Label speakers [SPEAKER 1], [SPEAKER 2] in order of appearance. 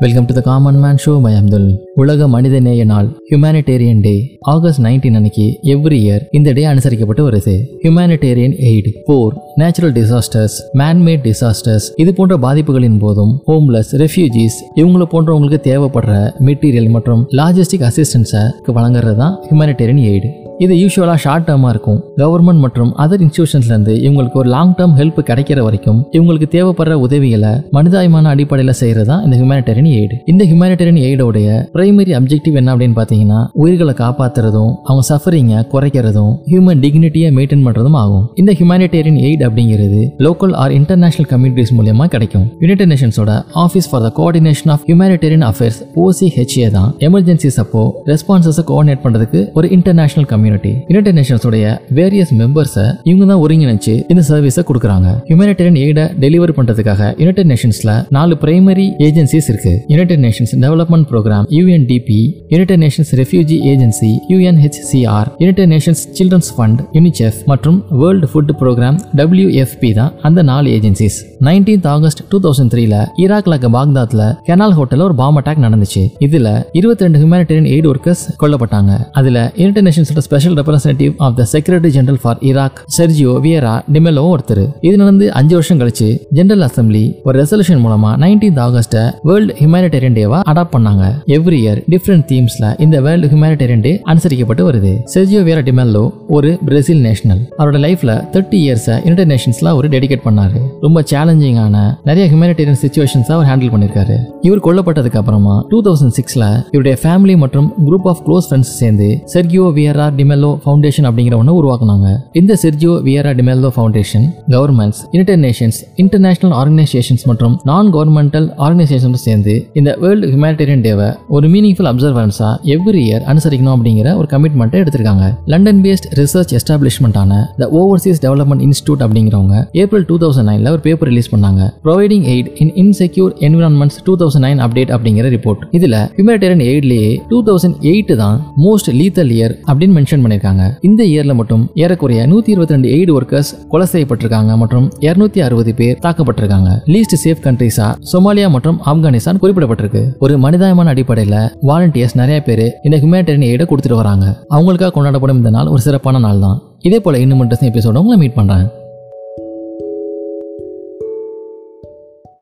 [SPEAKER 1] Welcome to the common man show by Abdul உலக மனித நேய நாள் ஹியூமனிடேரியன் டே ஆகஸ்ட் நைன்டீன் அன்னைக்கு எவ்ரி இயர் இந்த டே அனுசரிக்கப்பட்டு வருது humanitarian aid for natural disasters manmade disasters இது போன்ற பாதிப்புகளின் போதும் ஹோம்லெஸ் ரெஃப்யூஜிஸ் இவங்கள போன்றவங்களுக்கு தேவைப்படுற மெட்டீரியல் மற்றும் லாஜிஸ்டிக் அசிஸ்டன்ஸை வழங்குறது தான் ஹியூமனிடேரியன் எய்டு இது யூஸ்வலாக ஷார்ட் டேர்மாக இருக்கும். கவர்மெண்ட் மற்றும் அதர் இன்ஸ்டியூஷன்ஸ்லேருந்து இவங்களுக்கு ஒரு லாங் டேர்ம் ஹெல்ப் கிடைக்கிற வரைக்கும் இவங்களுக்கு தேவைப்படுற உதவிகளை மனிதாயமான அடிப்படையில் செய்கிறது தான் இந்த ஹியூமானிட்டேரியன் எய்டு இந்த ஹியூமனிடேரியன் எய்டோடைய பிரைமரி அப்ஜெக்டிவ் என்ன அப்படின்னு பார்த்தீங்கன்னா உயிர்களை காப்பாற்றுறதும் அவங்க சஃபரிங்கை குறைக்கிறதும் ஹியூமன் டிக்னிட்டியை மெயின்டைன் பண்ணுறதும் ஆகும். இந்த ஹியூமனிடேரியன் எய்ட் அப்படிங்கிறது லோக்கல் ஆர் இன்டர்நேஷனல் கம்யூனிட்டிஸ் மூலியமாக கிடைக்கும். United நேஷன்ஸோட Office for the Coordination of Humanitarian Affairs OCHA தான். எமர்ஜென்சிஸ் அப்போ ரெஸ்பான்சஸை கோஆர்டினேட் பண்ணுறதுக்கு ஒரு இன்டர்நேஷனல் கம்யூனிட்டி யுனைடெட் நேஷன்ஸோடைய வேரியஸ் மெம்பர்ஸை இவங்க தான் ஒருங்கிணைச்சு இந்த சர்வீஸை கொடுக்குறாங்க. ஹியூமனிடேரியன் எய்டை டெலிவர் பண்றதுக்காக யுனைடெட் நேஷன்ஸ்ல நாலு பிரைமரி ஏஜென்சிஸ் இருக்கு. United Nations Development Programme UNDP United Nations Refugee Agency UNHCR United Nations Children's Fund UNICEF மற்றும் வேர்ல்டு ஃபுட் ப்ரோக்ராம் டபிள்யூஎஃப்பி தான் அந்த நாலு agencies nineteenth August two thousand த்ரீல ஈராக்ல பாக்தாத்ல கெனால் ஹோட்டல்ல ஒரு பாம் அட்டாக் நடந்துச்சு. இதுல இருபத்தி ரெண்டு ஹியூமனிடேரியன் எய்ட் ஒர்க்கர்ஸ் கொல்லப்பட்டாங்க. அதுல United நேஷன்ஸோட special representative of the Secretary General for Iraq Sergio Vieira de Mello ஒருத்தர். இது நடந்து அஞ்சு வருஷம் கழிச்சு ஜெனரல் அசம்பிளி ஒரு ரெசல்யூஷன் மூலமா நைன்டீன்த் ஆகஸ்ட வேர்ல்டு ஹியூமனிடேரியன் டேவா அடாப்ட் பண்ணாங்க. எவ்ரி இயர் டிஃப்ரெண்ட் தீம்ஸ்ல இந்த வேர்ல்டு ஹியூமனிடேரியன் டே அனுசரிக்கப்பட்டு வருது. செர்ஜியோ வியரா டிமெல்லோ ஒரு பிரேசில் நேஷனல் அவரோட லைஃப்ல தேர்ட்டி இயர்ஸை யுனைடெட் நேஷன்ஸ்ல அவர் டெடிகேட் பண்ணாரு. ரொம்ப சேலஞ்சிங்கான நிறைய ஹியூமனிடேரியன் சுச்சுவேஷன்ஸ் அவர் ஹேண்டில் பண்ணிருக்காரு. இவர் கொல்லப்பட்டதுக்கு அப்புறமா டூ தௌசண்ட் சிக்ஸ்ல இவருடைய ஃபேமிலி மற்றும் குரூப் ஆஃப் க்ளோஸ் ஃப்ரெண்ட்ஸ் சேர்ந்து Sergio Vieira de Mello foundation அப்படிங்கிற ஒன்று உருவாக்குனாங்க. இந்த Sergio Vieira de Mello Foundation governments United Nations international organisations மற்றும் நான் கவர்மெண்டல் ஆர்கனைசேஷன் சேர்ந்து இந்த வேர்ல்டு ஹியூமனிடேரியன் டேவை ஒரு மீனிங்ஃபுல் அப்சர்வன்ஸாக எவ்ரி இயர் அனுசரிக்கணும் அப்படிங்கிற ஒரு கமிட்மெண்ட்டை எடுத்திருக்காங்க. லண்டன் பேஸ்ட் ரிசர்ச் எஸ்டாப்ளிஷ்மெண்ட்டான த ஓவர்சீஸ் டெவலப்மெண்ட் இன்ஸ்டியூட் அப்படிங்கிறவங்க ஏப்ரல் டூ தௌசண்ட் நைன்ல ஒரு பேப்பர் ரிலீஸ் பண்ணாங்க. Providing aid in insecure environments two thousand nine update அப்படிங்கிற ரிப்போர்ட் இதில் ஹியூமனிடேரியன் எய்ட்லேயே டூ தௌசண்ட் எயிட் தான் மோஸ்ட் லீத்தல் இயர் அப்படின்னு மென்ஷன் பண்ணியிருக்காங்க இந்த இயர்ல மட்டும் ஏறக்குறைய நூத்தி இருபத்தி ரெண்டு எய்டு ஒர்க்கர்ஸ் கொலை செய்யப்பட்டிருக்காங்க மற்றும் இருநூத்தி அறுபது பேர் தாக்கப்பட்டிருக்காங்க. லீஸ்ட் சேஃப் கண்ட்ரிஸா சோமாலியா மற்றும் ஆப்கானிஸ்தான் குறிப்பிடப்பட்டிருக்கு. ஒரு மனிதாயமான அடிப்படையில வாலண்டியர்ஸ் நிறைய பேர் இந்த ஹியூமனிடேரியன் எய்டை கொடுத்துட்டு வராங்க. அவங்களுக்காக கொண்டாடப்படும் இந்த நாள் ஒரு சிறப்பான நாள் தான் இதே போல இன்னும் மட்டும் எபிசோட உங்களை மீட் பண்றேன்.